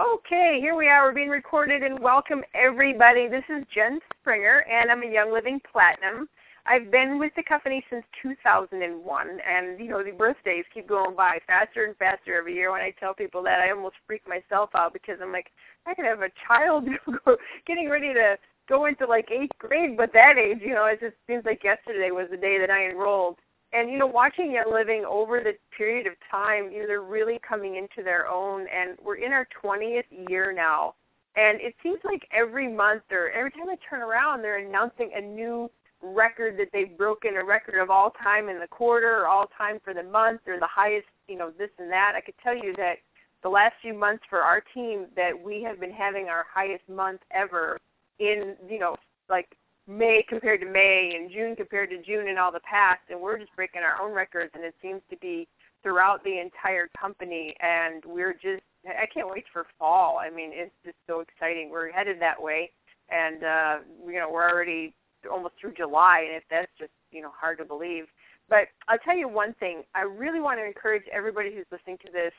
Okay, here we are. We're being recorded and welcome everybody. This is Jen Springer and I'm a Young Living Platinum. I've been with the company since 2001 and you know the birthdays keep going by faster and faster every year. When I tell people that I almost freak myself out because I'm like I could have a child getting ready to go into like 8th grade but that age, you know, it just seems like yesterday was the day that I enrolled and you know watching Young Living over the period of time you know they're really coming into their own and we're in our 20th year now. And it seems like every month or every time I turn around they're announcing a new record that they've broken a record of all time in the quarter or all time for the month or the highest you know this and that. I could tell you that the last few months for our team that we have been having our highest month ever in you know like May compared to May and June compared to June and all the past, and we're just breaking our own records, and it seems to be throughout the entire company, and we're just I can't wait for fall. I mean, it's just so exciting. We're headed that way, and uh, you know we're already almost through July, and if that's just you know hard to believe. But I'll tell you one thing. I really want to encourage everybody who's listening to this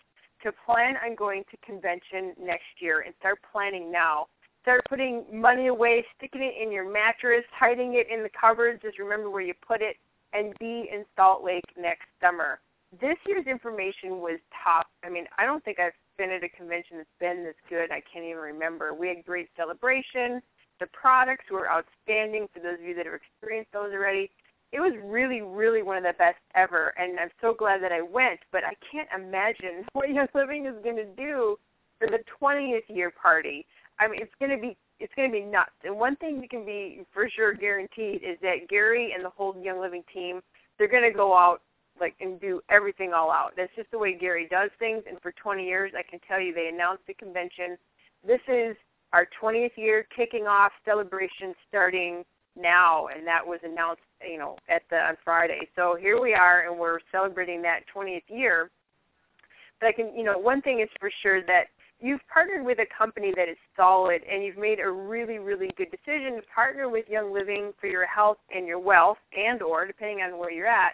to plan on going to convention next year and start planning now Start putting money away, sticking it in your mattress, hiding it in the cupboard. Just remember where you put it, and be in Salt Lake next summer. This year's information was top. I mean, I don't think I've been at a convention that's been this good. I can't even remember. We had great celebration. The products were outstanding for those of you that have experienced those already. It was really, really one of the best ever, and I'm so glad that I went. But I can't imagine what Young Living is going to do for the 20th year party. I mean, it's going to be it's going to be nuts. And one thing you can be for sure guaranteed is that Gary and the whole Young Living team, they're going to go out like and do everything all out. That's just the way Gary does things. And for 20 years, I can tell you, they announced the convention. This is our 20th year kicking off celebration starting now, and that was announced, you know, at the on Friday. So here we are, and we're celebrating that 20th year. But I can, you know, one thing is for sure that you've partnered with a company that is solid and you've made a really really good decision to partner with young living for your health and your wealth and or depending on where you're at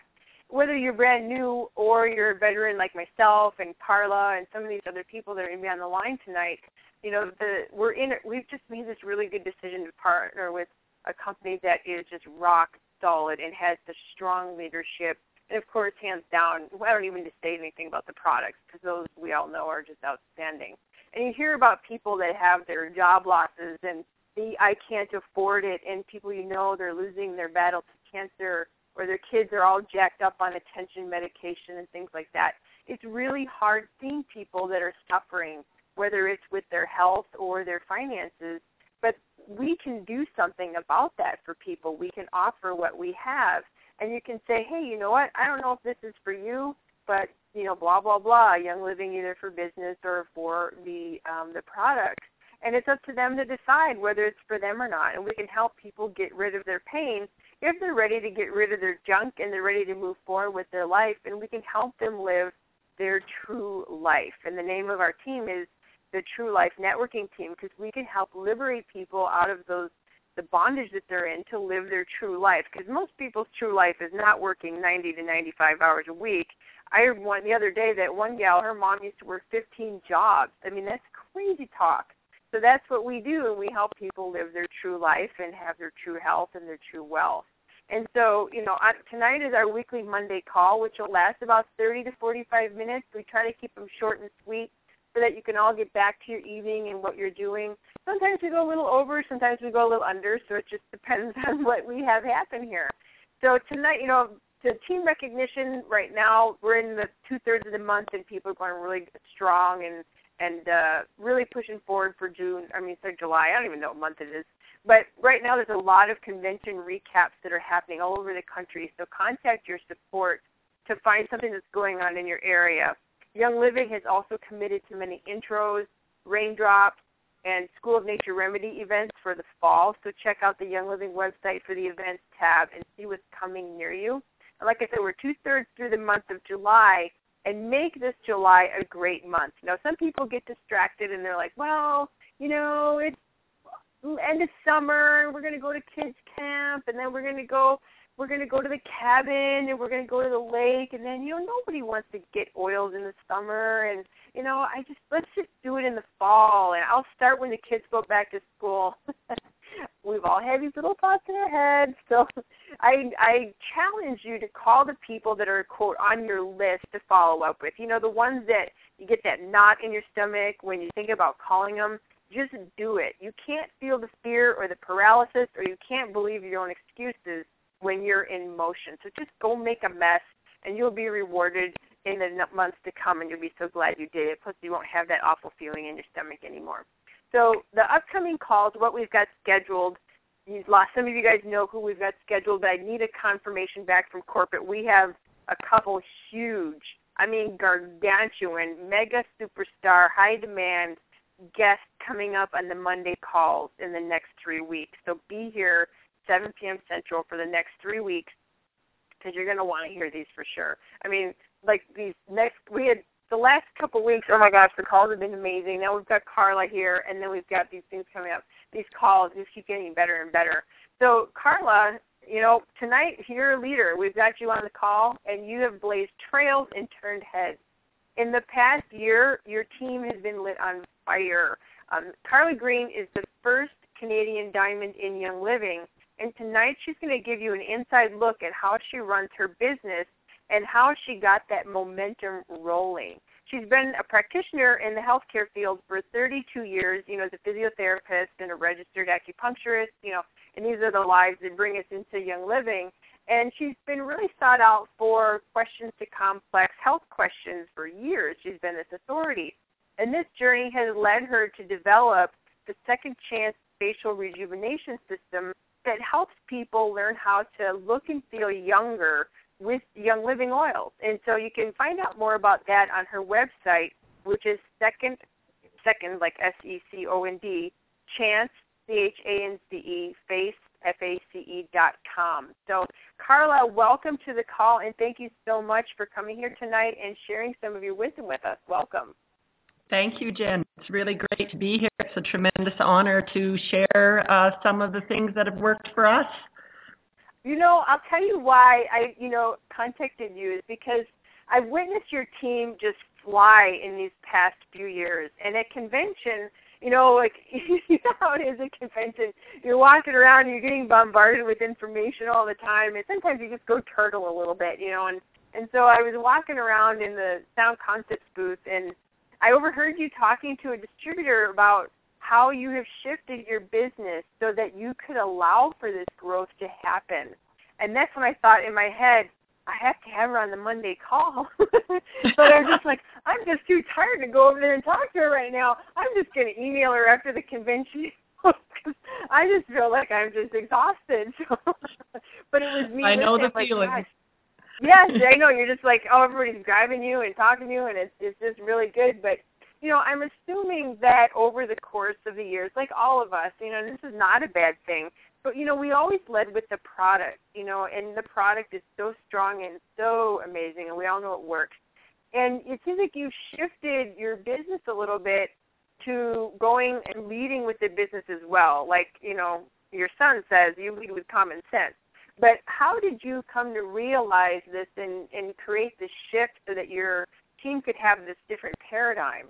whether you're brand new or you're a veteran like myself and Carla and some of these other people that are going to be on the line tonight you know the we're in we've just made this really good decision to partner with a company that is just rock solid and has the strong leadership and of course, hands down, I don't even need to say anything about the products because those we all know are just outstanding and you hear about people that have their job losses and the I can't afford it and people you know they're losing their battle to cancer or their kids are all jacked up on attention medication and things like that. It's really hard seeing people that are suffering, whether it's with their health or their finances. But we can do something about that for people. We can offer what we have. And you can say, hey, you know what? I don't know if this is for you, but you know, blah blah blah, Young Living either for business or for the um, the product. And it's up to them to decide whether it's for them or not. And we can help people get rid of their pain if they're ready to get rid of their junk and they're ready to move forward with their life. And we can help them live their true life. And the name of our team is the True Life Networking Team because we can help liberate people out of those the bondage that they're in to live their true life. Because most people's true life is not working 90 to 95 hours a week I heard one the other day that one gal, her mom used to work 15 jobs. I mean, that's crazy talk. So that's what we do, and we help people live their true life and have their true health and their true wealth. And so, you know, tonight is our weekly Monday call, which will last about 30 to 45 minutes. We try to keep them short and sweet so that you can all get back to your evening and what you're doing. Sometimes we go a little over, sometimes we go a little under, so it just depends on what we have happen here. So tonight, you know, the team recognition right now we're in the two thirds of the month and people are going really strong and and uh really pushing forward for June I mean sorry July, I don't even know what month it is. But right now there's a lot of convention recaps that are happening all over the country. So contact your support to find something that's going on in your area. Young Living has also committed to many intros, raindrops, and School of Nature Remedy events for the fall. So check out the Young Living website for the events tab and see what's coming near you like I said, we're two thirds through the month of July, and make this July a great month. You know, some people get distracted and they're like, well, you know, it's end of summer, and we're going to go to kids camp, and then we're going to go we're going to go to the cabin and we're going to go to the lake and then you know nobody wants to get oils in the summer and you know I just let's just do it in the fall and I'll start when the kids go back to school. We've all had these little thoughts in our heads, so I I challenge you to call the people that are quote on your list to follow up with. You know the ones that you get that knot in your stomach when you think about calling them just do it. You can't feel the fear or the paralysis, or you can't believe your own excuses when you're in motion. So just go make a mess, and you'll be rewarded in the months to come, and you'll be so glad you did it. Plus, you won't have that awful feeling in your stomach anymore. So the upcoming calls, what we've got scheduled, you lost some of you guys know who we've got scheduled, but I need a confirmation back from corporate. We have a couple huge, I mean gargantuan, mega superstar, high demand guests coming up on the Monday calls in the next three weeks. So be here 7 p.m. Central for the next three weeks because you're going to want to hear these for sure. I mean, like these next, we had the last couple weeks. Oh my gosh, the calls have been amazing. Now we've got Carla here, and then we've got these things coming up. These calls just keep getting better and better. So Carla, you know, tonight you're a leader. We've got you on the call, and you have blazed trails and turned heads. In the past year, your team has been lit on fire. Um, Carla Green is the first Canadian diamond in Young Living, and tonight she's going to give you an inside look at how she runs her business and how she got that momentum rolling. She's been a practitioner in the healthcare field for 32 years, you know, as a physiotherapist and a registered acupuncturist, you know, and these are the lives that bring us into Young Living. And she's been really sought out for questions to complex health questions for years. She's been this authority. And this journey has led her to develop the Second Chance Facial Rejuvenation System that helps people learn how to look and feel younger with Young Living oils. And so you can find out more about that on her website, which is second, second like S E C O N D, chance, C H A N C E, face, F A C E dot com. So, Carla, welcome to the call, and thank you so much for coming here tonight and sharing some of your wisdom with us. Welcome. Thank you, Jen. It's really great to be here. It's a tremendous honor to share uh, some of the things that have worked for us. You know, I'll tell you why I, you know, contacted you is because I've witnessed your team just fly in these past few years. And at convention, you know, like you know how it is at convention. You're walking around, and you're getting bombarded with information all the time, and sometimes you just go turtle a little bit, you know. And and so I was walking around in the Sound Concepts booth, and I overheard you talking to a distributor about how you have shifted your business so that you could allow for this growth to happen. And that's when I thought in my head, I have to have her on the Monday call. but I'm just like, I'm just too tired to go over there and talk to her right now. I'm just going to email her after the convention. I just feel like I'm just exhausted. but it was me. I know the like, feeling. Gosh, yes, I know. You're just like, oh, everybody's driving you and talking to you, and it's it's just really good. But you know, I'm assuming that over the course of the years, like all of us, you know, this is not a bad thing. But you know, we always led with the product, you know, and the product is so strong and so amazing, and we all know it works. And it seems like you shifted your business a little bit to going and leading with the business as well. Like, you know, your son says you lead with common sense. But how did you come to realize this and, and create this shift so that your team could have this different paradigm?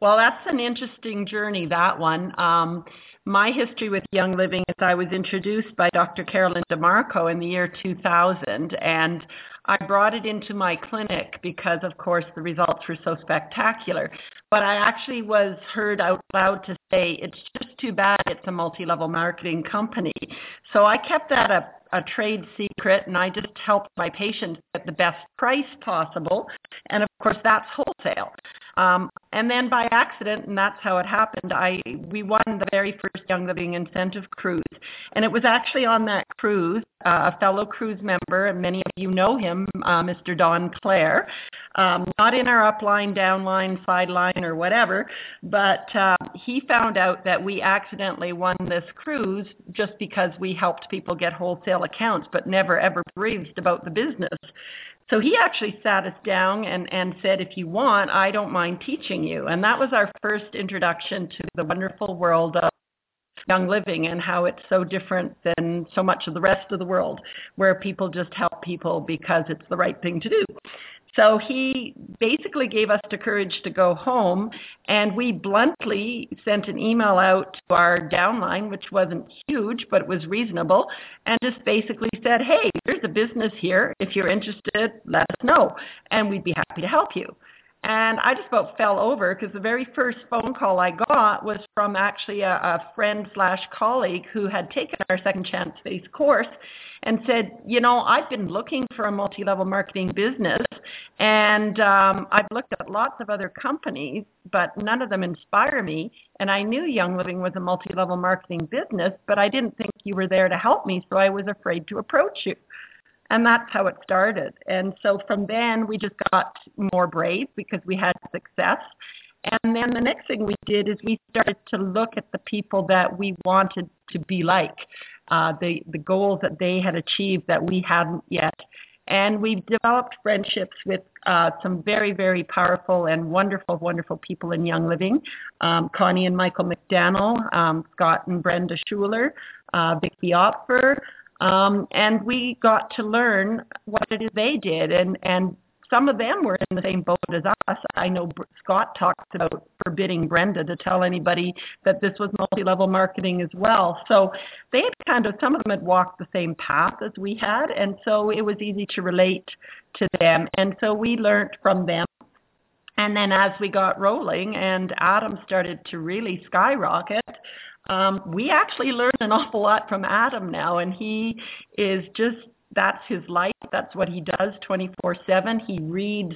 Well, that's an interesting journey, that one. Um, my history with Young Living is I was introduced by Dr. Carolyn DeMarco in the year 2000, and I brought it into my clinic because, of course, the results were so spectacular. But I actually was heard out loud to say, it's just too bad it's a multi level marketing company. So I kept that a, a trade secret and I just helped my patients get the best price possible. And of course, that's wholesale. Um, and then by accident, and that's how it happened, I we won the very first Young Living Incentive Cruise. And it was actually on that cruise, uh, a fellow cruise member, and many of you know him, uh, Mr. Don Clare, um, not in our upline, downline, sideline, or whatever, but uh, he found out that we accidentally won this cruise just because we helped people get wholesale accounts, but never ever breathed about the business. So he actually sat us down and, and said, if you want, I don't mind teaching you. And that was our first introduction to the wonderful world of young living and how it's so different than so much of the rest of the world where people just help people because it's the right thing to do. So he basically gave us the courage to go home, and we bluntly sent an email out to our downline, which wasn't huge, but it was reasonable, and just basically said, hey, there's a business here. If you're interested, let us know, and we'd be happy to help you. And I just about fell over because the very first phone call I got was from actually a, a friend slash colleague who had taken our Second Chance Face course and said, you know, I've been looking for a multi-level marketing business and um, I've looked at lots of other companies, but none of them inspire me. And I knew Young Living was a multi-level marketing business, but I didn't think you were there to help me, so I was afraid to approach you. And that's how it started. And so from then, we just got more brave because we had success. And then the next thing we did is we started to look at the people that we wanted to be like, uh, the, the goals that they had achieved that we hadn't yet. And we've developed friendships with uh, some very, very powerful and wonderful, wonderful people in Young Living. Um, Connie and Michael McDaniel, um, Scott and Brenda Schuler, uh, Vicki Opfer, um, and we got to learn what it is they did. And, and some of them were in the same boat as us. I know Scott talked about forbidding Brenda to tell anybody that this was multi-level marketing as well. So they had kind of, some of them had walked the same path as we had. And so it was easy to relate to them. And so we learned from them. And then as we got rolling and Adam started to really skyrocket, um, we actually learn an awful lot from Adam now, and he is just that's his life. That's what he does 24/7. He reads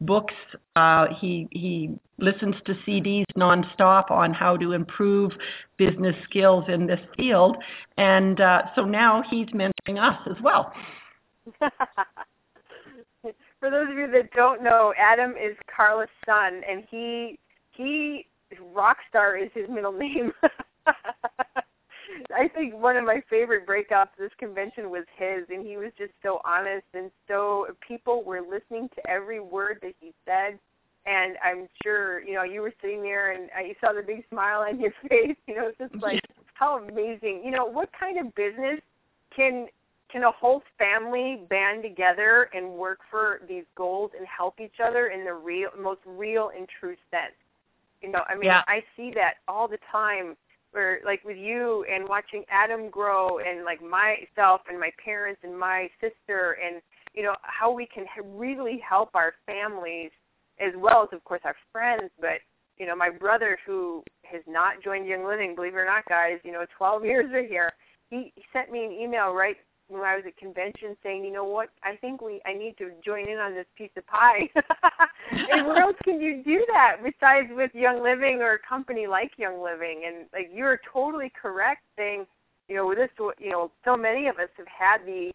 books. Uh, he he listens to CDs nonstop on how to improve business skills in this field, and uh, so now he's mentoring us as well. For those of you that don't know, Adam is Carla's son, and he he Rockstar is his middle name. I think one of my favorite breakups this convention was his, and he was just so honest and so people were listening to every word that he said. And I'm sure you know you were sitting there and uh, you saw the big smile on your face. You know, it's just like how amazing. You know, what kind of business can can a whole family band together and work for these goals and help each other in the real, most real and true sense? You know, I mean, yeah. I see that all the time. Where, like, with you and watching Adam grow, and like myself and my parents and my sister, and you know how we can really help our families as well as, of course, our friends. But you know, my brother who has not joined Young Living, believe it or not, guys, you know, 12 years are here. He, he sent me an email right when I was at convention saying, you know what, I think we I need to join in on this piece of pie. and where else can you do that besides with Young Living or a company like Young Living? And like you're totally correct saying, you know, with this you know, so many of us have had the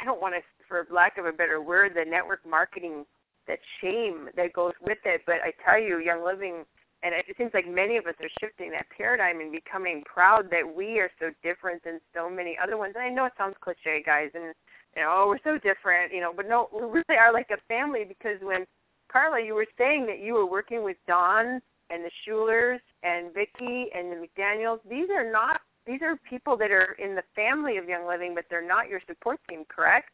I don't want to for lack of a better word, the network marketing that shame that goes with it. But I tell you, Young Living and it seems like many of us are shifting that paradigm and becoming proud that we are so different than so many other ones. And I know it sounds cliche, guys, and you know, oh, we're so different, you know, but no, we really are like a family because when Carla, you were saying that you were working with Don and the Schulers and Vicki and the McDaniels. These are not these are people that are in the family of Young Living, but they're not your support team, correct?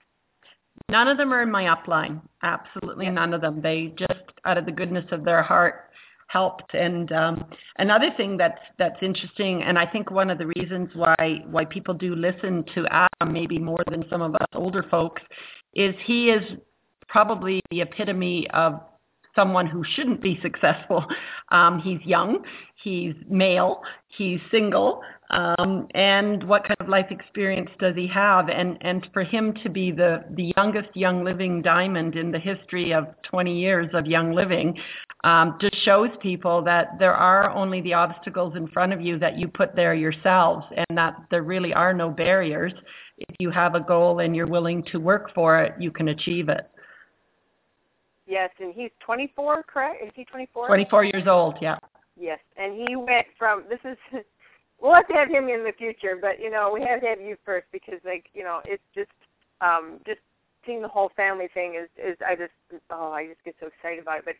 None of them are in my upline. Absolutely yep. none of them. They just, out of the goodness of their heart, helped. And um, another thing that's that's interesting, and I think one of the reasons why why people do listen to Adam maybe more than some of us older folks is he is probably the epitome of someone who shouldn't be successful. Um, he's young, he's male, he's single, um, and what kind of life experience does he have? And and for him to be the the youngest young living diamond in the history of 20 years of young living, um, just shows people that there are only the obstacles in front of you that you put there yourselves, and that there really are no barriers. If you have a goal and you're willing to work for it, you can achieve it. Yes, and he's 24, correct? Is he 24? 24 years old, yeah. Yes, and he went from this is we'll have to have him in the future, but you know we have to have you first because like you know it's just um just seeing the whole family thing is is I just oh I just get so excited about it. But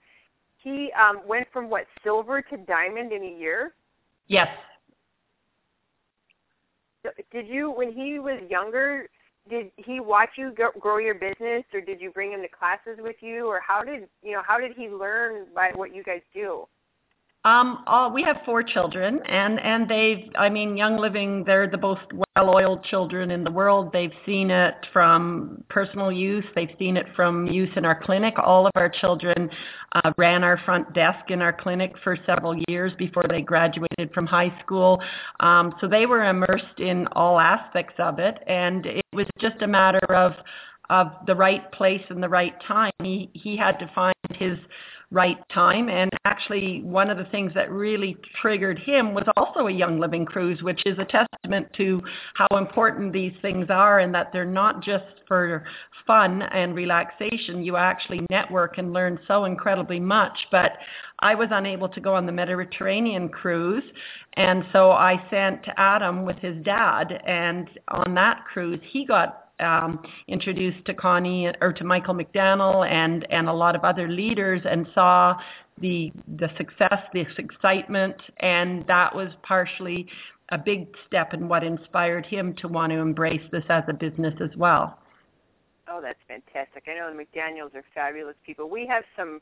he um went from what silver to diamond in a year. Yes. did you when he was younger? Did he watch you grow your business, or did you bring him to classes with you, or how did you know how did he learn by what you guys do? Um, all, we have four children, and and they've, I mean, Young Living, they're the most well-oiled children in the world. They've seen it from personal use. They've seen it from use in our clinic. All of our children uh, ran our front desk in our clinic for several years before they graduated from high school. Um, so they were immersed in all aspects of it, and it was just a matter of of the right place and the right time. He he had to find his right time. And actually, one of the things that really triggered him was also a Young Living cruise, which is a testament to how important these things are and that they're not just for fun and relaxation. You actually network and learn so incredibly much. But I was unable to go on the Mediterranean cruise, and so I sent Adam with his dad. And on that cruise, he got um, introduced to Connie or to Michael McDaniel and and a lot of other leaders and saw the the success, this excitement, and that was partially a big step in what inspired him to want to embrace this as a business as well. Oh, that's fantastic! I know the McDaniels are fabulous people. We have some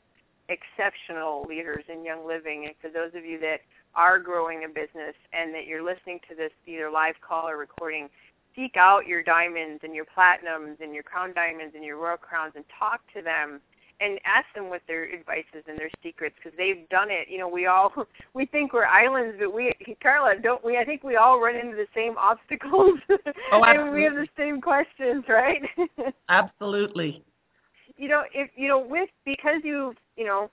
exceptional leaders in Young Living, and for those of you that are growing a business and that you're listening to this either live call or recording seek out your diamonds and your platinums and your crown diamonds and your royal crowns and talk to them and ask them what their advices and their secrets because they've done it. You know, we all we think we're islands, but we Carla don't we? I think we all run into the same obstacles oh, and we have the same questions, right? absolutely. You know, if you know with because you you know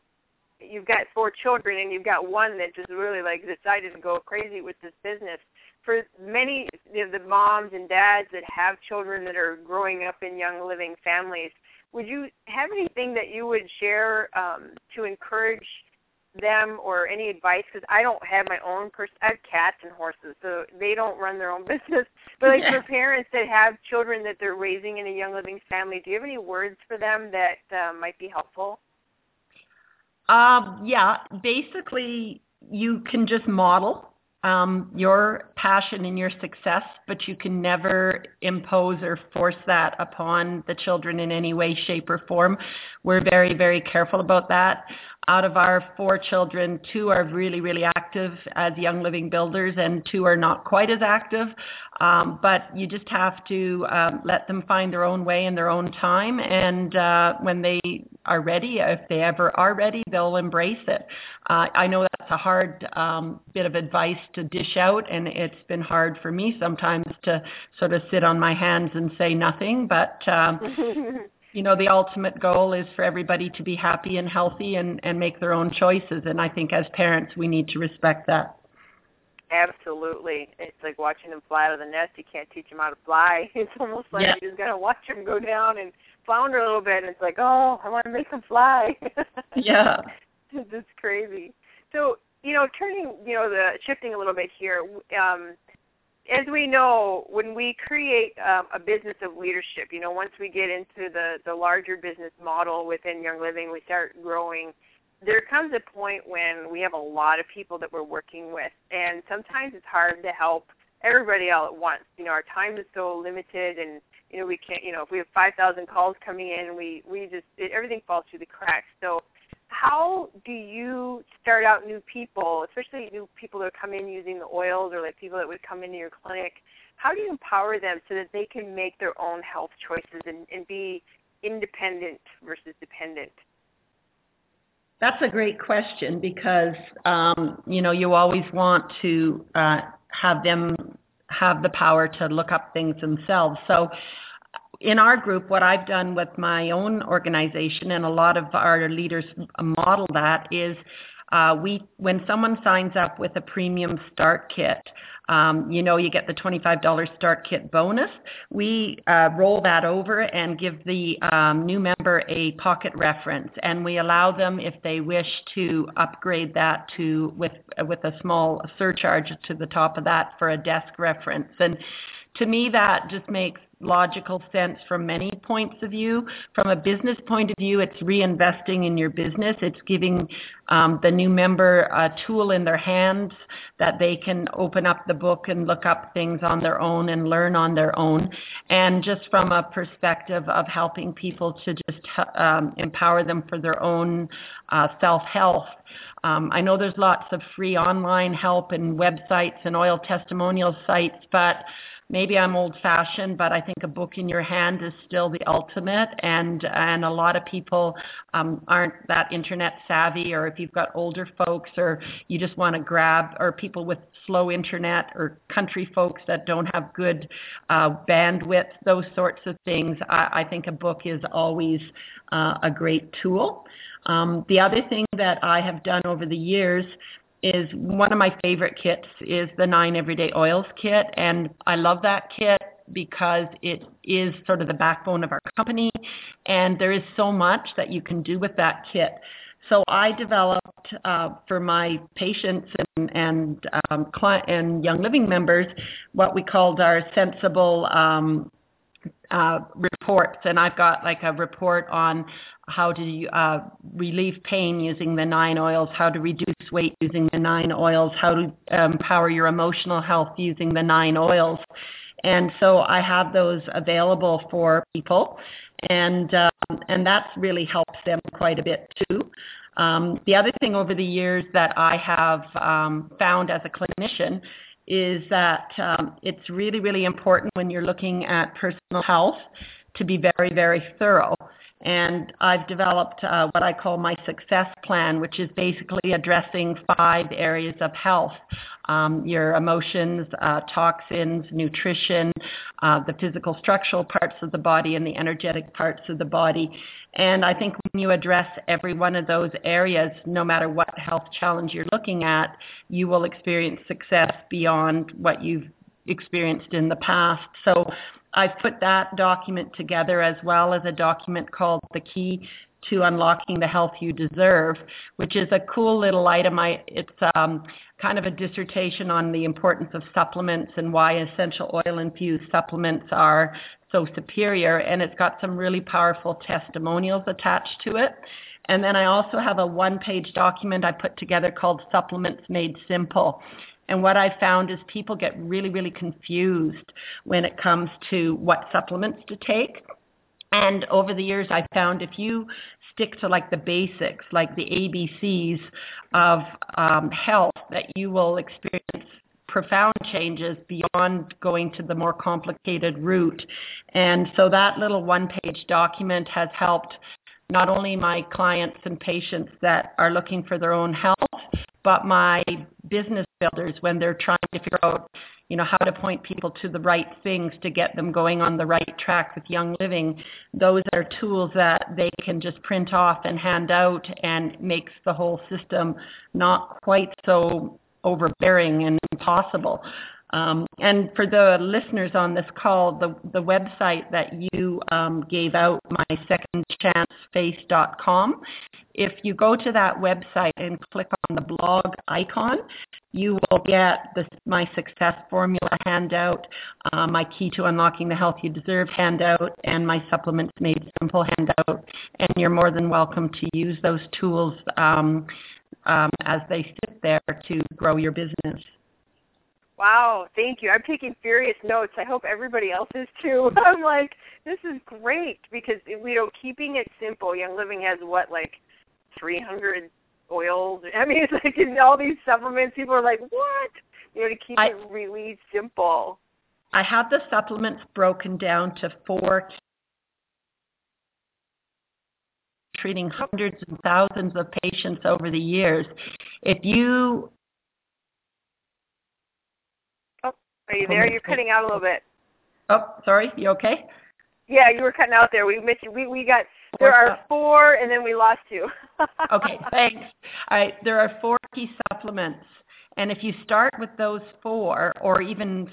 you've got four children and you've got one that just really like decided to go crazy with this business for many of the moms and dads that have children that are growing up in young living families, would you have anything that you would share um, to encourage them or any advice? Because I don't have my own person. I have cats and horses, so they don't run their own business. But like yeah. for parents that have children that they're raising in a young living family, do you have any words for them that uh, might be helpful? Um, yeah, basically you can just model um, your passion in your success, but you can never impose or force that upon the children in any way, shape, or form. We're very, very careful about that. Out of our four children, two are really, really active as young living builders, and two are not quite as active. Um, but you just have to um, let them find their own way in their own time. And uh, when they are ready, if they ever are ready, they'll embrace it. Uh, I know that's a hard um, bit of advice to dish out, and it's been hard for me sometimes to sort of sit on my hands and say nothing. But um, you know, the ultimate goal is for everybody to be happy and healthy and, and make their own choices. And I think as parents, we need to respect that. Absolutely. It's like watching them fly out of the nest. You can't teach them how to fly. It's almost like yeah. you just got to watch them go down and flounder a little bit. And it's like, oh, I want to make them fly. yeah. it's crazy. So, you know, turning, you know, the shifting a little bit here, um, as we know, when we create um, a business of leadership, you know, once we get into the, the larger business model within Young Living, we start growing. There comes a point when we have a lot of people that we're working with, and sometimes it's hard to help everybody all at once. You know, our time is so limited, and you know, we can't. You know, if we have 5,000 calls coming in, we we just it, everything falls through the cracks. So how do you start out new people, especially new people that come in using the oils or like people that would come into your clinic? How do you empower them so that they can make their own health choices and, and be independent versus dependent? That's a great question because um, you know you always want to uh, have them have the power to look up things themselves. So in our group, what I've done with my own organization, and a lot of our leaders model that, is uh, we when someone signs up with a premium start kit, um, you know, you get the $25 start kit bonus. We uh, roll that over and give the um, new member a pocket reference, and we allow them, if they wish, to upgrade that to with with a small surcharge to the top of that for a desk reference. And to me, that just makes logical sense from many points of view. From a business point of view, it's reinvesting in your business. It's giving um, the new member a tool in their hands that they can open up the book and look up things on their own and learn on their own. And just from a perspective of helping people to just um, empower them for their own uh, self health. Um, I know there's lots of free online help and websites and oil testimonial sites, but maybe I'm old fashioned, but I think a book in your hand is still the ultimate. And and a lot of people um, aren't that internet savvy, or if you've got older folks, or you just want to grab, or people with slow internet, or country folks that don't have good uh, bandwidth, those sorts of things. I, I think a book is always uh, a great tool. Um, the other thing that I have done over the years is one of my favorite kits is the nine everyday oils kit and i love that kit because it is sort of the backbone of our company and there is so much that you can do with that kit. So i developed uh, for my patients and and um, client and young living members what we called our sensible um, uh, reports, and I've got like a report on how to uh, relieve pain using the nine oils, how to reduce weight using the nine oils, how to empower your emotional health using the nine oils. And so I have those available for people, and um, and that's really helps them quite a bit too. Um, the other thing over the years that I have um, found as a clinician is that um, it's really, really important when you're looking at personal health to be very, very thorough. And I've developed uh, what I call my success plan, which is basically addressing five areas of health um, your emotions, uh, toxins, nutrition, uh, the physical structural parts of the body, and the energetic parts of the body. And I think when you address every one of those areas, no matter what health challenge you're looking at, you will experience success beyond what you've experienced in the past. So I've put that document together as well as a document called The Key to Unlocking the Health You Deserve, which is a cool little item. I, it's um, kind of a dissertation on the importance of supplements and why essential oil infused supplements are so superior. And it's got some really powerful testimonials attached to it. And then I also have a one page document I put together called Supplements Made Simple. And what I found is people get really, really confused when it comes to what supplements to take. And over the years, I found if you stick to like the basics, like the ABCs of um, health, that you will experience profound changes beyond going to the more complicated route. And so that little one page document has helped not only my clients and patients that are looking for their own health, but my business builders when they're trying to figure out, you know, how to point people to the right things to get them going on the right track with Young Living. Those are tools that they can just print off and hand out and makes the whole system not quite so overbearing and impossible. Um, and for the listeners on this call, the, the website that you um, gave out, mysecondchanceface.com, if you go to that website and click on the blog icon, you will get the My Success Formula handout, uh, my Key to Unlocking the Health You Deserve handout, and my Supplements Made Simple handout. And you're more than welcome to use those tools um, um, as they sit there to grow your business. Wow, thank you. I'm taking furious notes. I hope everybody else is too. I'm like, this is great because you know, keeping it simple. Young Living has what like 300 oils. I mean, it's like all these supplements. People are like, what? You know, to keep I, it really simple. I have the supplements broken down to four treating hundreds and thousands of patients over the years. If you Are you there? You're cutting out a little bit. Oh, sorry. You okay? Yeah, you were cutting out there. We missed you. We we got there are four, and then we lost you. okay, thanks. All right, there are four key supplements, and if you start with those four, or even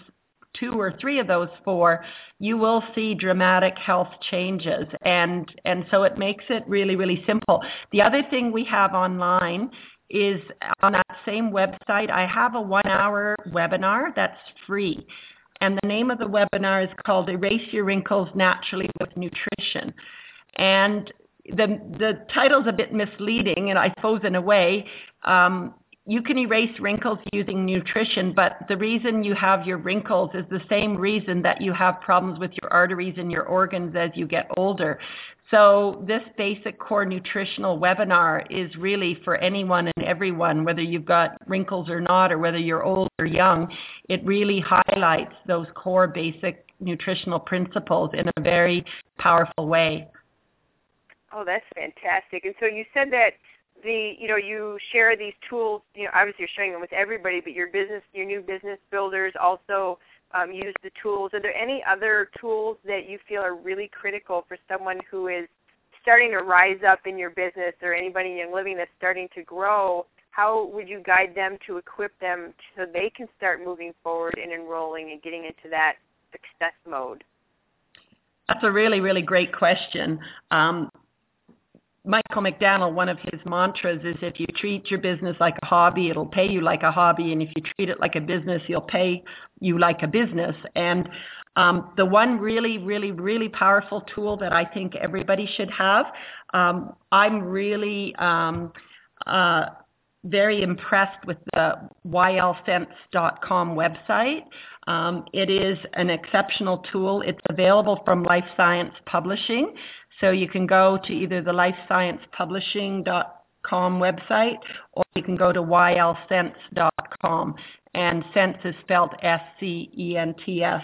two or three of those four, you will see dramatic health changes, and and so it makes it really really simple. The other thing we have online is on that same website. I have a one hour webinar that's free. And the name of the webinar is called Erase Your Wrinkles Naturally with Nutrition. And the the title's a bit misleading, and I suppose in a way, um, you can erase wrinkles using nutrition, but the reason you have your wrinkles is the same reason that you have problems with your arteries and your organs as you get older. So this basic core nutritional webinar is really for anyone and everyone, whether you've got wrinkles or not, or whether you're old or young. It really highlights those core basic nutritional principles in a very powerful way. Oh, that's fantastic. And so you said that the you know you share these tools. You know, obviously you're sharing them with everybody, but your business, your new business builders also um, use the tools. Are there any other tools that you feel are really critical for someone who is starting to rise up in your business, or anybody in Young Living that's starting to grow? How would you guide them to equip them so they can start moving forward and enrolling and getting into that success mode? That's a really, really great question. Um, Michael McDaniel, one of his mantras is if you treat your business like a hobby, it'll pay you like a hobby. And if you treat it like a business, you'll pay you like a business. And um, the one really, really, really powerful tool that I think everybody should have, um, I'm really um, uh, very impressed with the ylscents.com website. Um, it is an exceptional tool. It's available from Life Science Publishing. So you can go to either the lifesciencepublishing.com website or you can go to ylscents.com. And sense is spelled S C E N T S.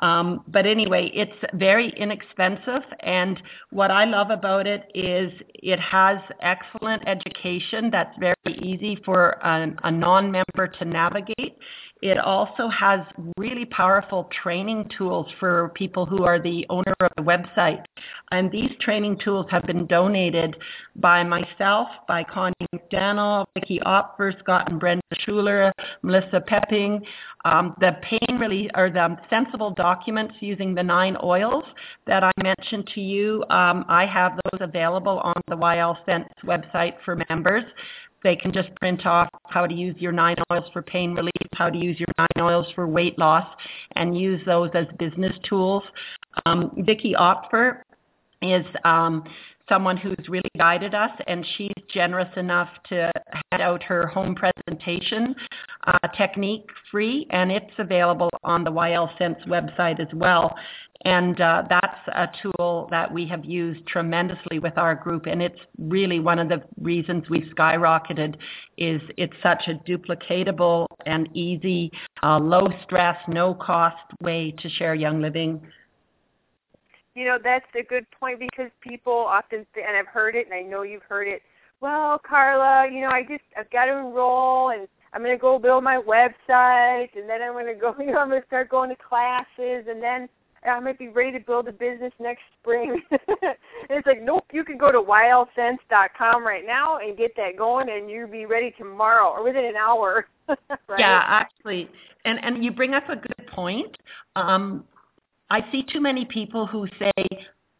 Um, but anyway, it's very inexpensive, and what I love about it is it has excellent education that's very easy for a, non member to navigate. It also has really powerful training tools for people who are the owner of the website. And these training tools have been donated by myself, by Connie McDaniel, Vicki Opfer, Scott and Brenda Schuler, Melissa Poepping. Um, the pain really, or the sensible documents using the nine oils that I mentioned to you, um, I have those available on the YL Scents website for members. They can just print off how to use your nine oils for pain relief, how to use your nine oils for weight loss, and use those as business tools. Um, Vicki Opfer is um, someone who's really guided us, and she's generous enough to hand out her home presentation uh, technique free, and it's available on the YL Scents website as well. And uh, that's a tool that we have used tremendously with our group, and it's really one of the reasons we skyrocketed. Is it's such a duplicatable and easy, uh, low stress, no cost way to share Young Living. You know that's a good point because people often, and I've heard it, and I know you've heard it. Well, Carla, you know, I just I've got to enroll, and I'm going to go build my website, and then I'm going to go, you know, I'm going to start going to classes, and then I might be ready to build a business next spring. and it's like, nope, you can go to ylscents.com right now and get that going, and you'll be ready tomorrow or within an hour. right? Yeah, actually, and and you bring up a good point. Um, I see too many people who say,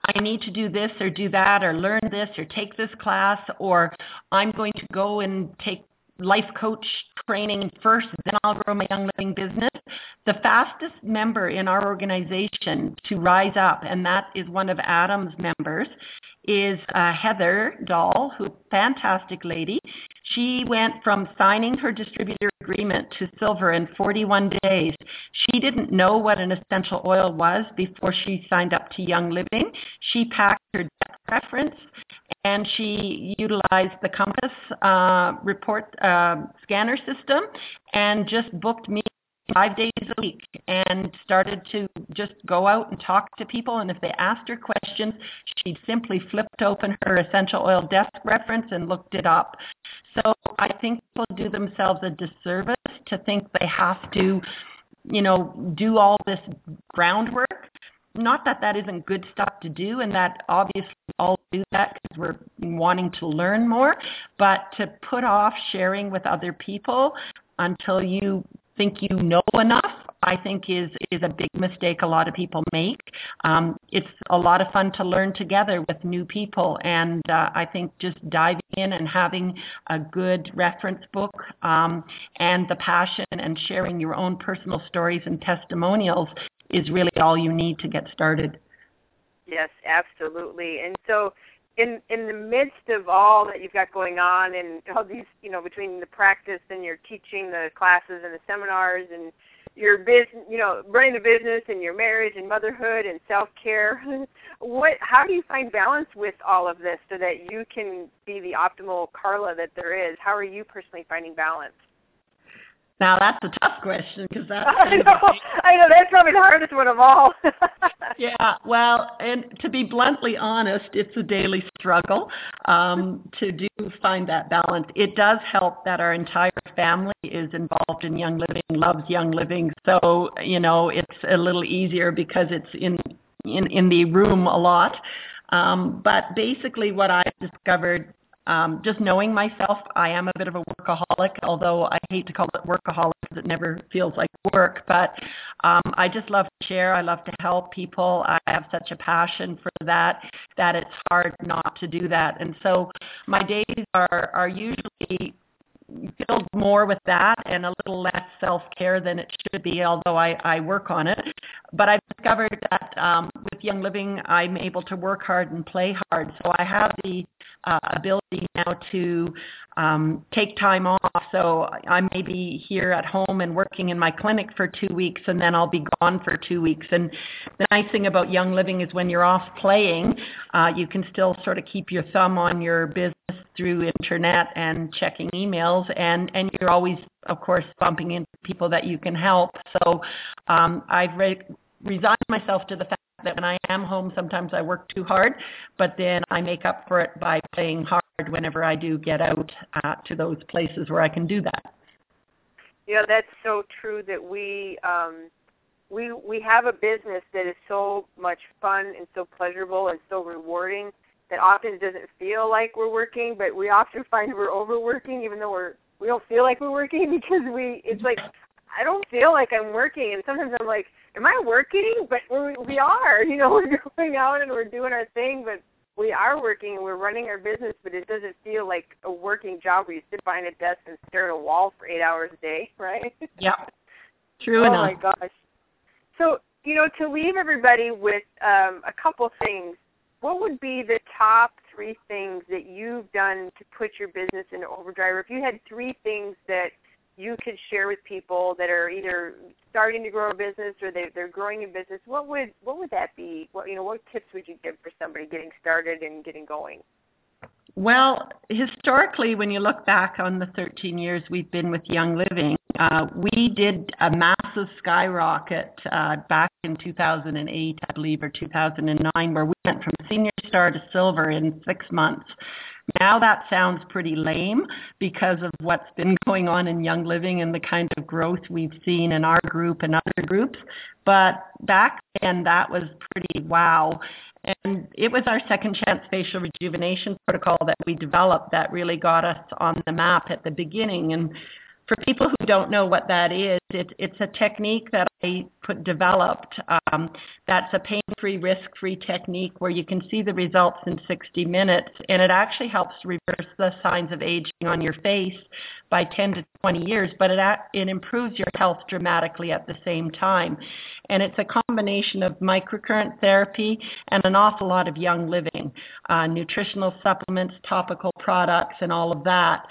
I need to do this or do that or learn this or take this class or I'm going to go and take life coach training first, then I'll grow my young living business. The fastest member in our organization to rise up, and that is one of Adam's members, is uh, Heather Dahl, who fantastic lady. She went from signing her distributor agreement to silver in 41 days. She didn't know what an essential oil was before she signed up to Young Living. She packed her desk reference and she utilized the Compass uh, report uh, scanner system and just booked me five days a week and started to just go out and talk to people. And if they asked her questions, she simply flipped open her essential oil desk reference and looked it up. So I think people do themselves a disservice to think they have to, you know, do all this groundwork. Not that that isn't good stuff to do, and that obviously all do that because we're wanting to learn more, but to put off sharing with other people until you think you know enough I think is is a big mistake a lot of people make. Um, it's a lot of fun to learn together with new people, and uh, I think just diving in and having a good reference book um, and the passion and sharing your own personal stories and testimonials is really all you need to get started. Yes, absolutely. And so in in the midst of all that you've got going on and all these you know between the practice and your teaching the classes and the seminars and your business you know running the business and your marriage and motherhood and self care what how do you find balance with all of this so that you can be the optimal carla that there is how are you personally finding balance now that's a tough question because that's I know, I know that's probably the hardest one of all. yeah, well, and to be bluntly honest, it's a daily struggle um, to do find that balance. It does help that our entire family is involved in Young Living, loves Young Living, so you know it's a little easier because it's in in in the room a lot. Um, but basically, what I discovered um, just knowing myself, I am a bit of a workaholic, although I hate to call it workaholic because it never feels like work. But um, I just love to share. I love to help people. I have such a passion for that that it's hard not to do that. And so my days are are usually filled more with that and a little less self care than it should be, although I, I work on it. But I've discovered that um, with Young Living, I'm able to work hard and play hard. So I have the uh, ability now to um, take time off. So I may be here at home and working in my clinic for two weeks, and then I'll be gone for two weeks. And the nice thing about Young Living is when you're off playing, uh, you can still sort of keep your thumb on your business through internet and checking emails, and and you're always, of course, bumping into people that you can help. So um, I've re- resigned myself to the fact that when I am home, sometimes I work too hard, but then I make up for it by playing hard whenever I do get out uh, to those places where I can do that. Yeah, that's so true. That we um, we we have a business that is so much fun and so pleasurable and so rewarding that often doesn't feel like we're working, but we often find we're overworking even though we're we don't feel like we're working because we it's like I don't feel like I'm working and sometimes I'm like, Am I working? But we we are, you know, we're going out and we're doing our thing, but we are working and we're running our business, but it doesn't feel like a working job where you sit behind a desk and stare at a wall for eight hours a day, right? Yeah. True oh enough. Oh my gosh. So, you know, to leave everybody with um, a couple things what would be the top three things that you've done to put your business into overdrive? If you had three things that you could share with people that are either starting to grow a business or they, they're growing a business, what would what would that be? What you know, what tips would you give for somebody getting started and getting going? Well, historically, when you look back on the 13 years we've been with Young Living, we did a massive skyrocket uh, back in 2008, I believe, or 2009, where we went from senior star to silver in six months. Now that sounds pretty lame because of what's been going on in Young Living and the kind of growth we've seen in our group and other groups. But back then, that was pretty wow. And it was our second chance facial rejuvenation protocol that we developed that really got us on the map at the beginning. For people who don't know what that is, it, it's a technique that I put developed. Um, that's a pain-free, risk-free technique where you can see the results in 60 minutes, and it actually helps reverse the signs of aging on your face by 10 to 20 years. But it it improves your health dramatically at the same time, and it's a combination of microcurrent therapy and an awful lot of young living, uh, nutritional supplements, topical products, and all of that.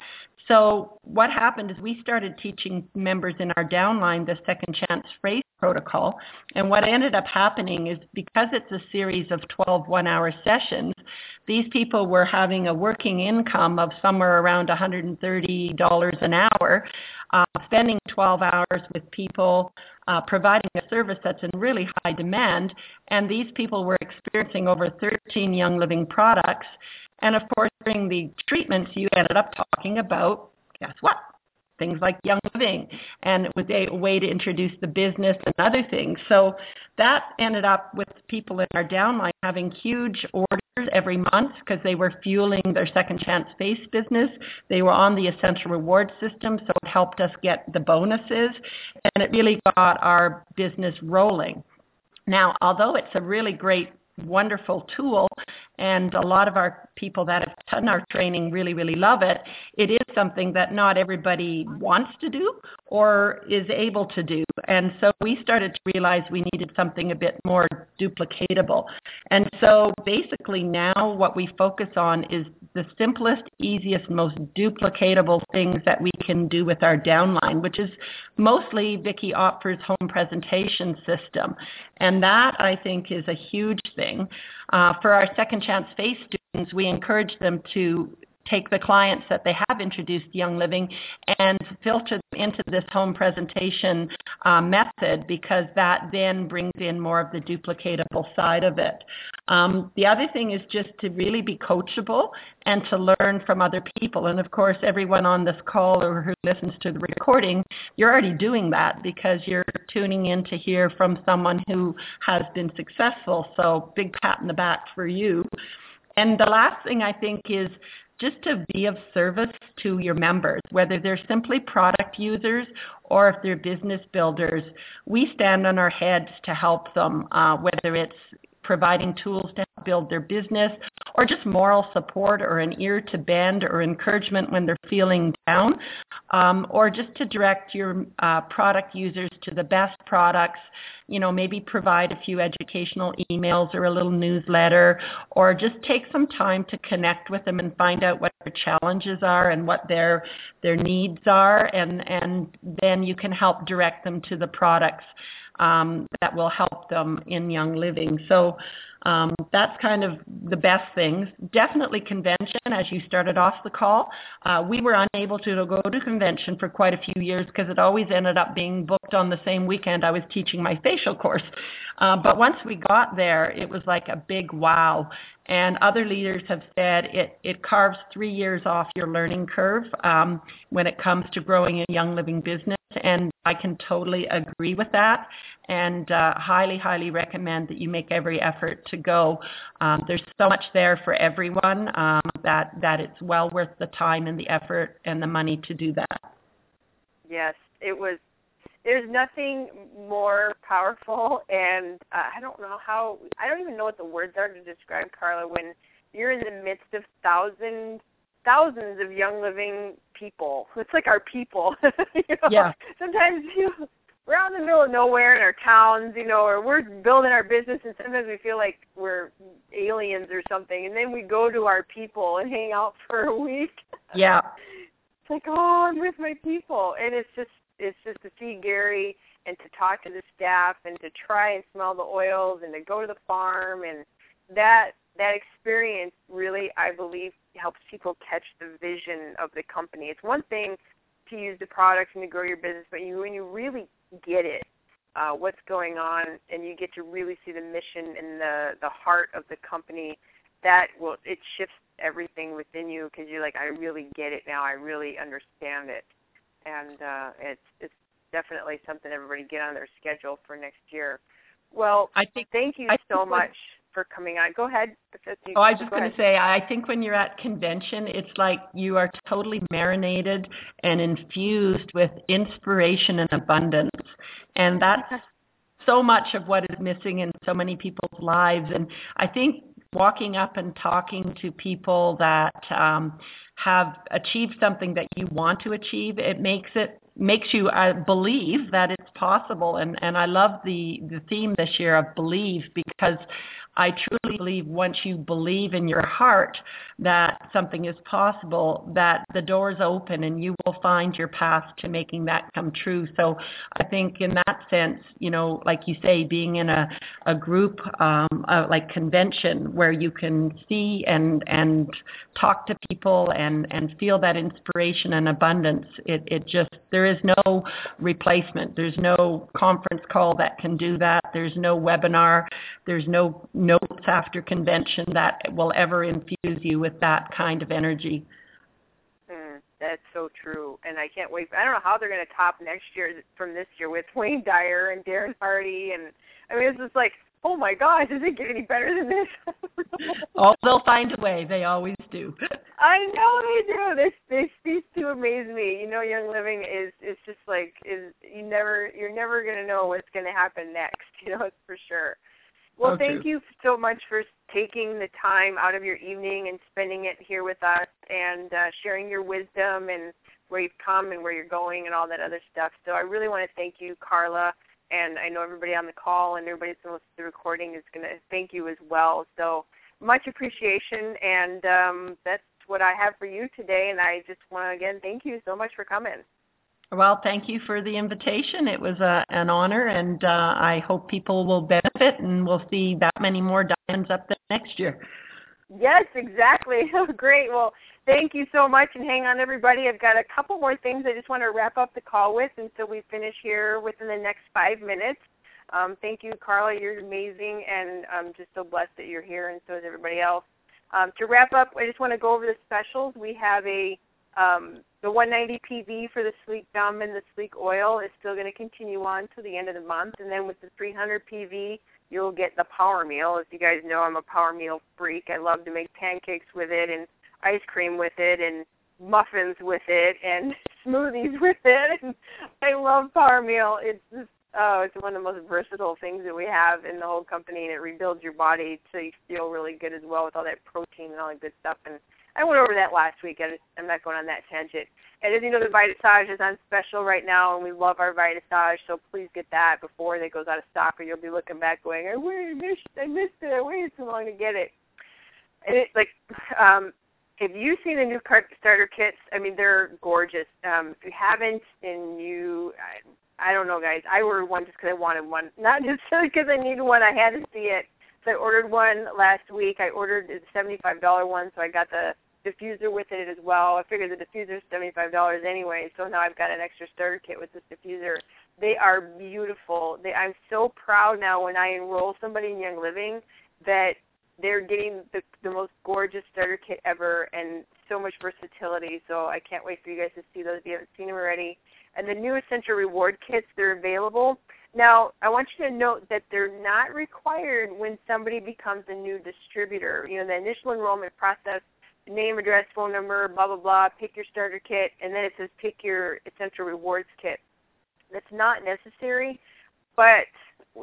So what happened is we started teaching members in our downline the second chance face protocol. And what ended up happening is because it's a series of 12 one-hour sessions, these people were having a working income of somewhere around $130 an hour, uh, spending 12 hours with people, uh, providing a service that's in really high demand. And these people were experiencing over 13 Young Living products and of course, during the treatments you ended up talking about, guess what? things like Young Living, and it was a way to introduce the business and other things. So that ended up with people in our downline having huge orders every month because they were fueling their second chance face business. They were on the essential reward system, so it helped us get the bonuses, and it really got our business rolling. Now, although it's a really great wonderful tool and a lot of our people that have done our training really really love it. It is something that not everybody wants to do or is able to do. And so we started to realize we needed something a bit more duplicatable. And so basically now what we focus on is the simplest easiest most duplicatable things that we can do with our downline which is mostly Vicki Opfer's home presentation system. And that I think is a huge thing. Uh, for our second chance face students, we encourage them to take the clients that they have introduced Young Living and filter them into this home presentation uh, method because that then brings in more of the duplicatable side of it. Um, the other thing is just to really be coachable and to learn from other people. And of course, everyone on this call or who listens to the recording, you're already doing that because you're tuning in to hear from someone who has been successful. So big pat in the back for you. And the last thing I think is just to be of service to your members, whether they're simply product users or if they're business builders. We stand on our heads to help them, uh, whether it's providing tools to build their business or just moral support or an ear to bend or encouragement when they're feeling down um, or just to direct your uh, product users to the best products you know, maybe provide a few educational emails or a little newsletter, or just take some time to connect with them and find out what their challenges are and what their their needs are, and and then you can help direct them to the products um, that will help them in young living. So um, that's kind of the best things. Definitely convention, as you started off the call. Uh, we were unable to go to convention for quite a few years because it always ended up being booked on the same weekend I was teaching my facial course. Uh, but once we got there, it was like a big wow. And other leaders have said it, it carves three years off your learning curve um, when it comes to growing a young living business. And I can totally agree with that and uh, highly, highly recommend that you make every effort to go. Um, there's so much there for everyone um, that, that it's well worth the time and the effort and the money to do that. Yes, it was. There's nothing more powerful, and uh, I don't know how. I don't even know what the words are to describe Carla when you're in the midst of thousands thousands of young living people. It's like our people. you know? Yeah. Sometimes you we're out in the middle of nowhere in our towns, you know, or we're building our business and sometimes we feel like we're aliens or something and then we go to our people and hang out for a week. Yeah. It's like, oh, I'm with my people and it's just it's just to see Gary and to talk to the staff and to try and smell the oils and to go to the farm and that that experience really I believe helps people catch the vision of the company. It's one thing to use the products and to grow your business, but you when you really get it, uh, what's going on, and you get to really see the mission and the the heart of the company, that will it shifts everything within you because you're like, I really get it now. I really understand it, and uh, it's it's definitely something everybody get on their schedule for next year. Well, I think thank you I so much for coming on. Go ahead. oh, I was just going to say, I think when you're at convention, it's like you are totally marinated and infused with inspiration and abundance. And that's so much of what is missing in so many people's lives. And I think walking up and talking to people that um, have achieved something that you want to achieve, it makes it makes you uh, believe that it's possible. And and I love the the theme this year of believe because I truly believe once you believe in your heart that something is possible, that the doors open and you will find your path to making that come true. So I think in that sense, you know, like you say, being in a, a group um, uh, like convention where you can see and and talk to people and and feel that inspiration and abundance, it it just there is no replacement. There's no conference call that can do that. There's no webinar. There's no notes after convention that will ever infuse you with that kind of energy. Mm, That's so true, and I can't wait. I don't know how they're going to top next year from this year with Wayne Dyer and Darren Hardy, and I mean, it's just like, oh my gosh, does it get any better than this? oh, they'll find a way. They always do. I know they do. This, this, these two amaze me. You know, Young Living is, is just like, is you never, you're never going to know what's going to happen next. You know, it's for sure. Well, oh, thank you so much for taking the time out of your evening and spending it here with us and uh, sharing your wisdom and where you've come and where you're going and all that other stuff. So I really want to thank you, Carla, and I know everybody on the call and everybody that's going to listen to the recording is going to thank you as well. So much appreciation, and um, that's what I have for you today. And I just want to again thank you so much for coming. Well, thank you for the invitation. It was uh, an honor, and uh, I hope people will benefit, and we'll see that many more diamonds up there next year. Yes, exactly. Great. Well, thank you so much, and hang on, everybody. I've got a couple more things I just want to wrap up the call with until we finish here within the next five minutes. Um, thank you, Carla. You're amazing, and I'm just so blessed that you're here, and so is everybody else. Um, to wrap up, I just want to go over the specials. We have a um, the 190 PV for the Slique Gum and the Slique Oil is still going to continue on to the end of the month, and then with the 300 PV, you'll get the Power Meal. As you guys know, I'm a Power Meal freak. I love to make pancakes with it and ice cream with it and muffins with it and smoothies with it. And I love Power Meal. It's just oh, it's one of the most versatile things that we have in the whole company, and it rebuilds your body so you feel really good as well with all that protein and all that good stuff. And I went over that last week. I am not going on that tangent. And as you know, the Vitasage is on special right now, and we love our Vitasage, so please get that before it goes out of stock, or you'll be looking back going, I waited, I missed it, I waited too long to get it. And it like, um, have you seen the new starter kits? I mean, they're gorgeous. Um, if you haven't, and you, I, don't know, guys. I ordered one just because I wanted one, not just because I needed one. I had to see it. So I ordered one last week. I ordered the seventy-five dollar one, so I got the diffuser with it as well. I figured the diffuser is seventy-five dollars anyway, so now I've got an extra starter kit with this diffuser. They are beautiful. They, I'm so proud now when I enroll somebody in Young Living that they're getting the, the most gorgeous starter kit ever and so much versatility. So I can't wait for you guys to see those if you haven't seen them already. And the new Essential Reward kits, they're available. Now, I want you to note that they're not required when somebody becomes a new distributor. You know, the initial enrollment process name, address, phone number, blah blah blah. Pick your starter kit, and then it says pick your essential rewards kit. That's not necessary, but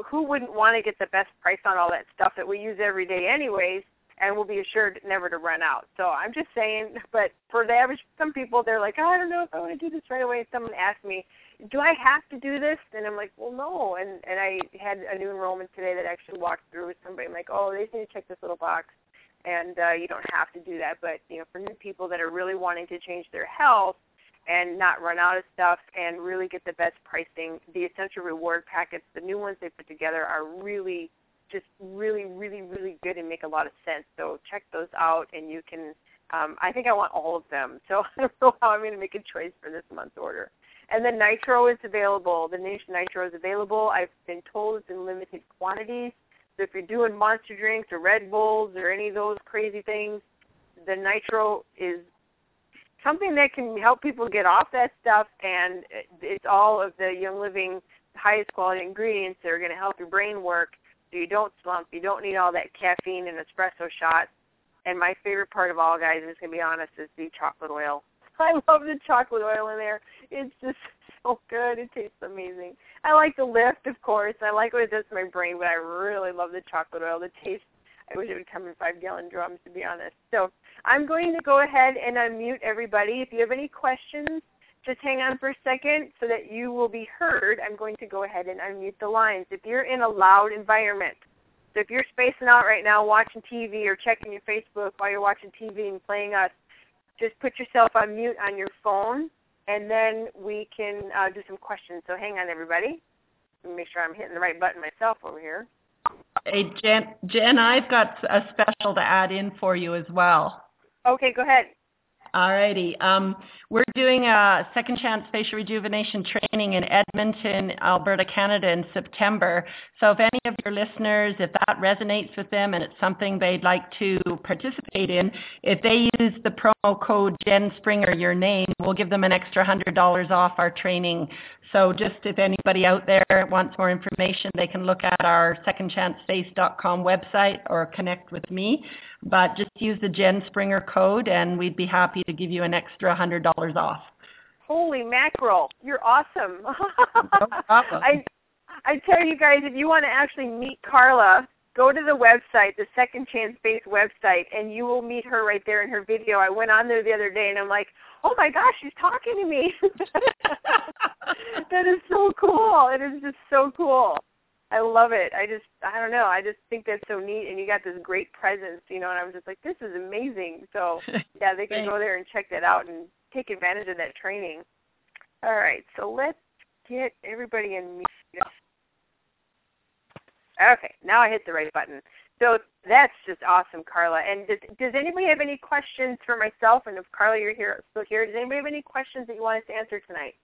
who wouldn't want to get the best price on all that stuff that we use every day, anyways? And we'll be assured never to run out. So I'm just saying, but for the average, some people they're like, oh, I don't know if I want to do this right away. Someone asked me, do I have to do this? And I'm like, well, no. And and I had a new enrollment today that actually walked through with somebody. I'm like, oh, they just need to check this little box and uh, you don't have to do that. But you know, for new people that are really wanting to change their health and not run out of stuff and really get the best pricing, the essential reward packets, the new ones they put together are really just really, really, really good and make a lot of sense. So check those out, and you can. Um, I think I want all of them, so I don't know how I'm going to make a choice for this month's order. And then Nitro is available. The NingXia Nitro is available. I've been told it's in limited quantities. So if you're doing monster drinks or Red Bulls or any of those crazy things, the nitro is something that can help people get off that stuff, and it's all of the Young Living highest quality ingredients that are going to help your brain work so you don't slump, you don't need all that caffeine and espresso shots. And my favorite part of all, guys, is to be honest, is the chocolate oil. I love the chocolate oil in there. It's just so good. It tastes amazing. I like the lift, of course. I like what it does to my brain, but I really love the chocolate oil. The taste. I wish it would come in five gallon drums, to be honest. So I'm going to go ahead and unmute everybody. If you have any questions, just hang on for a second so that you will be heard. I'm going to go ahead and unmute the lines. If you're in a loud environment, so if you're spacing out right now watching TV or checking your Facebook while you're watching TV and playing us, just put yourself on mute on your phone and then we can uh, do some questions. So hang on, everybody. Make sure I'm hitting the right button myself over here. Hey, Jen, Jen, I've got a special to add in for you as well. Okay, go ahead. Alrighty. Um, we're doing a second chance facial rejuvenation training in Edmonton, Alberta, Canada in September. So if any of your listeners, if that resonates with them and it's something they'd like to participate in, if they use the promo code Jen Springer, your name, we'll give them an extra $100 off our training. So just if anybody out there wants more information, they can look at our secondchanceface.com website or connect with me. But just use the Jen Springer code and we'd be happy to give you an extra $100 off. Holy mackerel, you're awesome. no I, I tell you guys, if you want to actually meet Carla, go to the website, the Second Chance Face website, and you will meet her right there in her video. I went on there the other day and I'm like, oh my gosh, she's talking to me. that is so cool. It is just so cool. I love it. I just I don't know. I just think that's so neat and you got this great presence, you know, and I was just like, This is amazing. So yeah, they can go there and check that out and take advantage of that training. All right, so let's get everybody in mute. Okay, now I hit the right button. So that's just awesome, Carla. And does, does anybody have any questions for myself? And if Carla, you're here, still here, does anybody have any questions that you want us to answer tonight?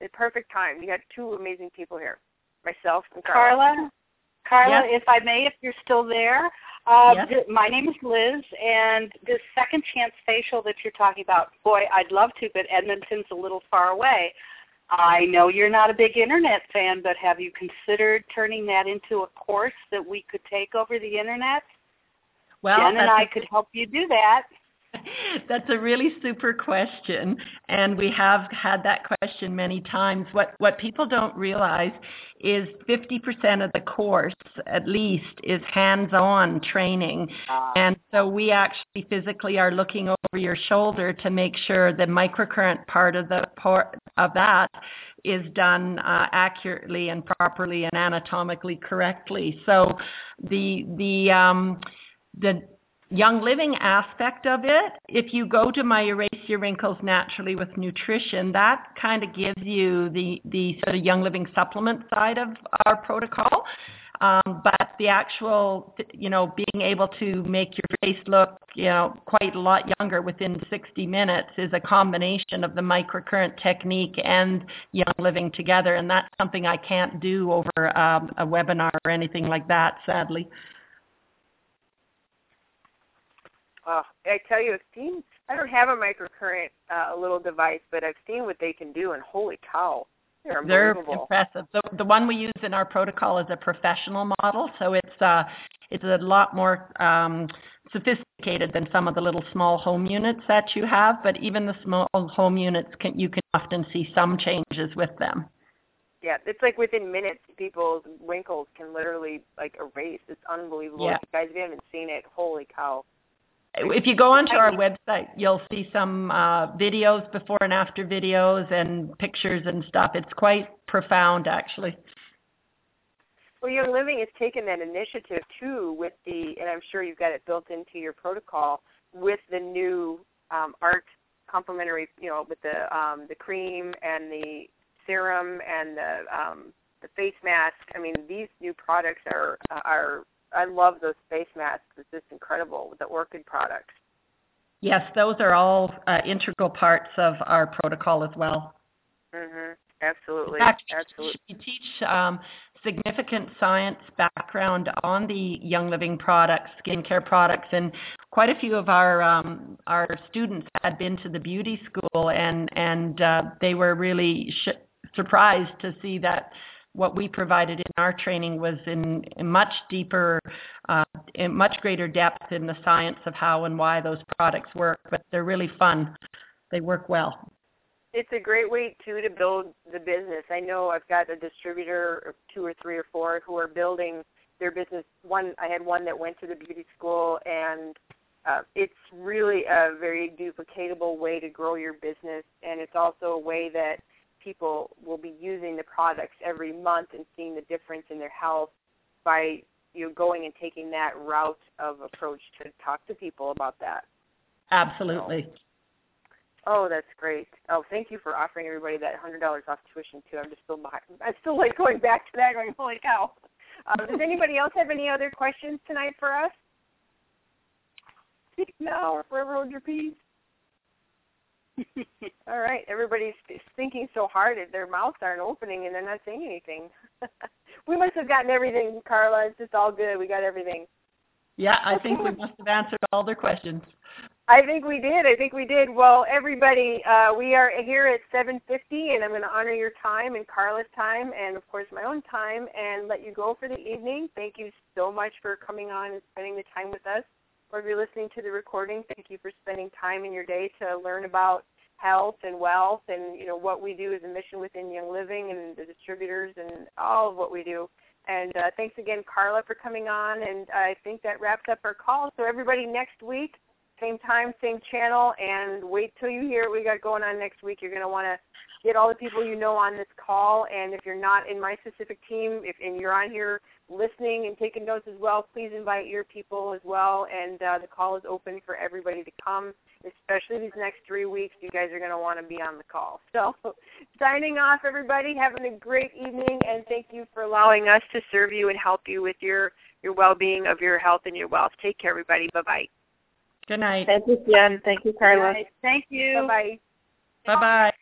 The perfect time. You got two amazing people here myself and Carla. Carla, yes. if I may, if you're still there, uh, yes. th- my name is Liz, and this second chance facial that you're talking about, boy, I'd love to, but Edmonton's a little far away. I know you're not a big internet fan, but have you considered turning that into a course that we could take over the internet? Well, Jen and I could help you do that. That's a really super question, and we have had that question many times. What what people don't realize is 50% of the course, at least, is hands-on training, uh, and so we actually physically are looking over your shoulder to make sure the microcurrent part of the part of that is done uh, accurately and properly and anatomically correctly. So the the um, the young living aspect of it, if you go to my Erase Your Wrinkles Naturally with Nutrition, that kind of gives you the, the sort of young living supplement side of our protocol. Um, but the actual, you know, being able to make your face look, you know, quite a lot younger within 60 minutes is a combination of the microcurrent technique and young living together. And that's something I can't do over um, a webinar or anything like that, sadly. Uh, I tell you, I've seen. I don't have a microcurrent uh, little device, but I've seen what they can do, and holy cow, they're. They're impressive. The, the one we use in our protocol is a professional model, so it's uh, it's a lot more um, sophisticated than some of the little small home units that you have. But even the small home units, can you can often see some changes with them. Yeah, it's like within minutes, people's wrinkles can literally like erase. It's unbelievable. Yeah. If you guys haven't seen it, holy cow if you go onto our website, you'll see some uh, videos, before and after videos, and pictures and stuff. It's quite profound, actually. Well, Young Living has taken that initiative too, with the, and I'm sure you've got it built into your protocol with the new um, art complementary, you know, with the um, the cream and the serum and the um, the face mask. I mean, these new products are are I love those face masks. It's just incredible with the Orchid products. Yes, those are all uh, integral parts of our protocol as well. Mhm. Absolutely. Fact, Absolutely. We teach um, significant science background on the Young Living products, skincare products, and quite a few of our um, our students had been to the beauty school, and and uh, they were really sh- surprised to see that what we provided in our training was in, much deeper, uh, in much greater depth in the science of how and why those products work. But they're really fun. They work well. It's a great way too to build the business. I know I've got a distributor, or two or three or four, who are building their business. One, I had one that went to the beauty school, and uh, it's really a very duplicatable way to grow your business, and it's also a way that people will be using the products every month and seeing the difference in their health by you know going and taking that route of approach to talk to people about that. Absolutely. So, oh, that's great. Oh, thank you for offering everybody that hundred dollars off tuition too. I'm just still I'm still like going back to that, going holy cow. Um, does anybody else have any other questions tonight for us? Speak now or forever hold your peace. All right, everybody's thinking so hard that their mouths aren't opening and they're not saying anything. we must have gotten everything, Carla. It's just all good. We got everything. Yeah, I think we must have answered all their questions. I think we did. I think we did. Well, everybody, uh, we are here at 7:50, and I'm going to honor your time and Carla's time, and of course my own time, and let you go for the evening. Thank you so much for coming on and spending the time with us. Or if you're listening to the recording, thank you for spending time in your day to learn about health and wealth, and you know what we do as a mission within Young Living and the distributors and all of what we do. And uh, thanks again, Carla, for coming on. And I think that wraps up our call. So everybody, next week same time, same channel, and wait till you hear what we got going on next week. You're going to want to get all the people you know on this call, and if you're not in my specific team, if and you're on here listening and taking notes as well, please invite your people as well. And uh, the call is open for everybody to come, especially these next three weeks. You guys are going to want to be on the call. So, signing off, everybody. Having a great evening, and thank you for allowing us to serve you and help you with your your well-being of your health and your wealth. Take care, everybody. Bye bye. Good night. Thank you, Jen. Thank you, Carla. Thank you. Bye-bye. Bye-bye.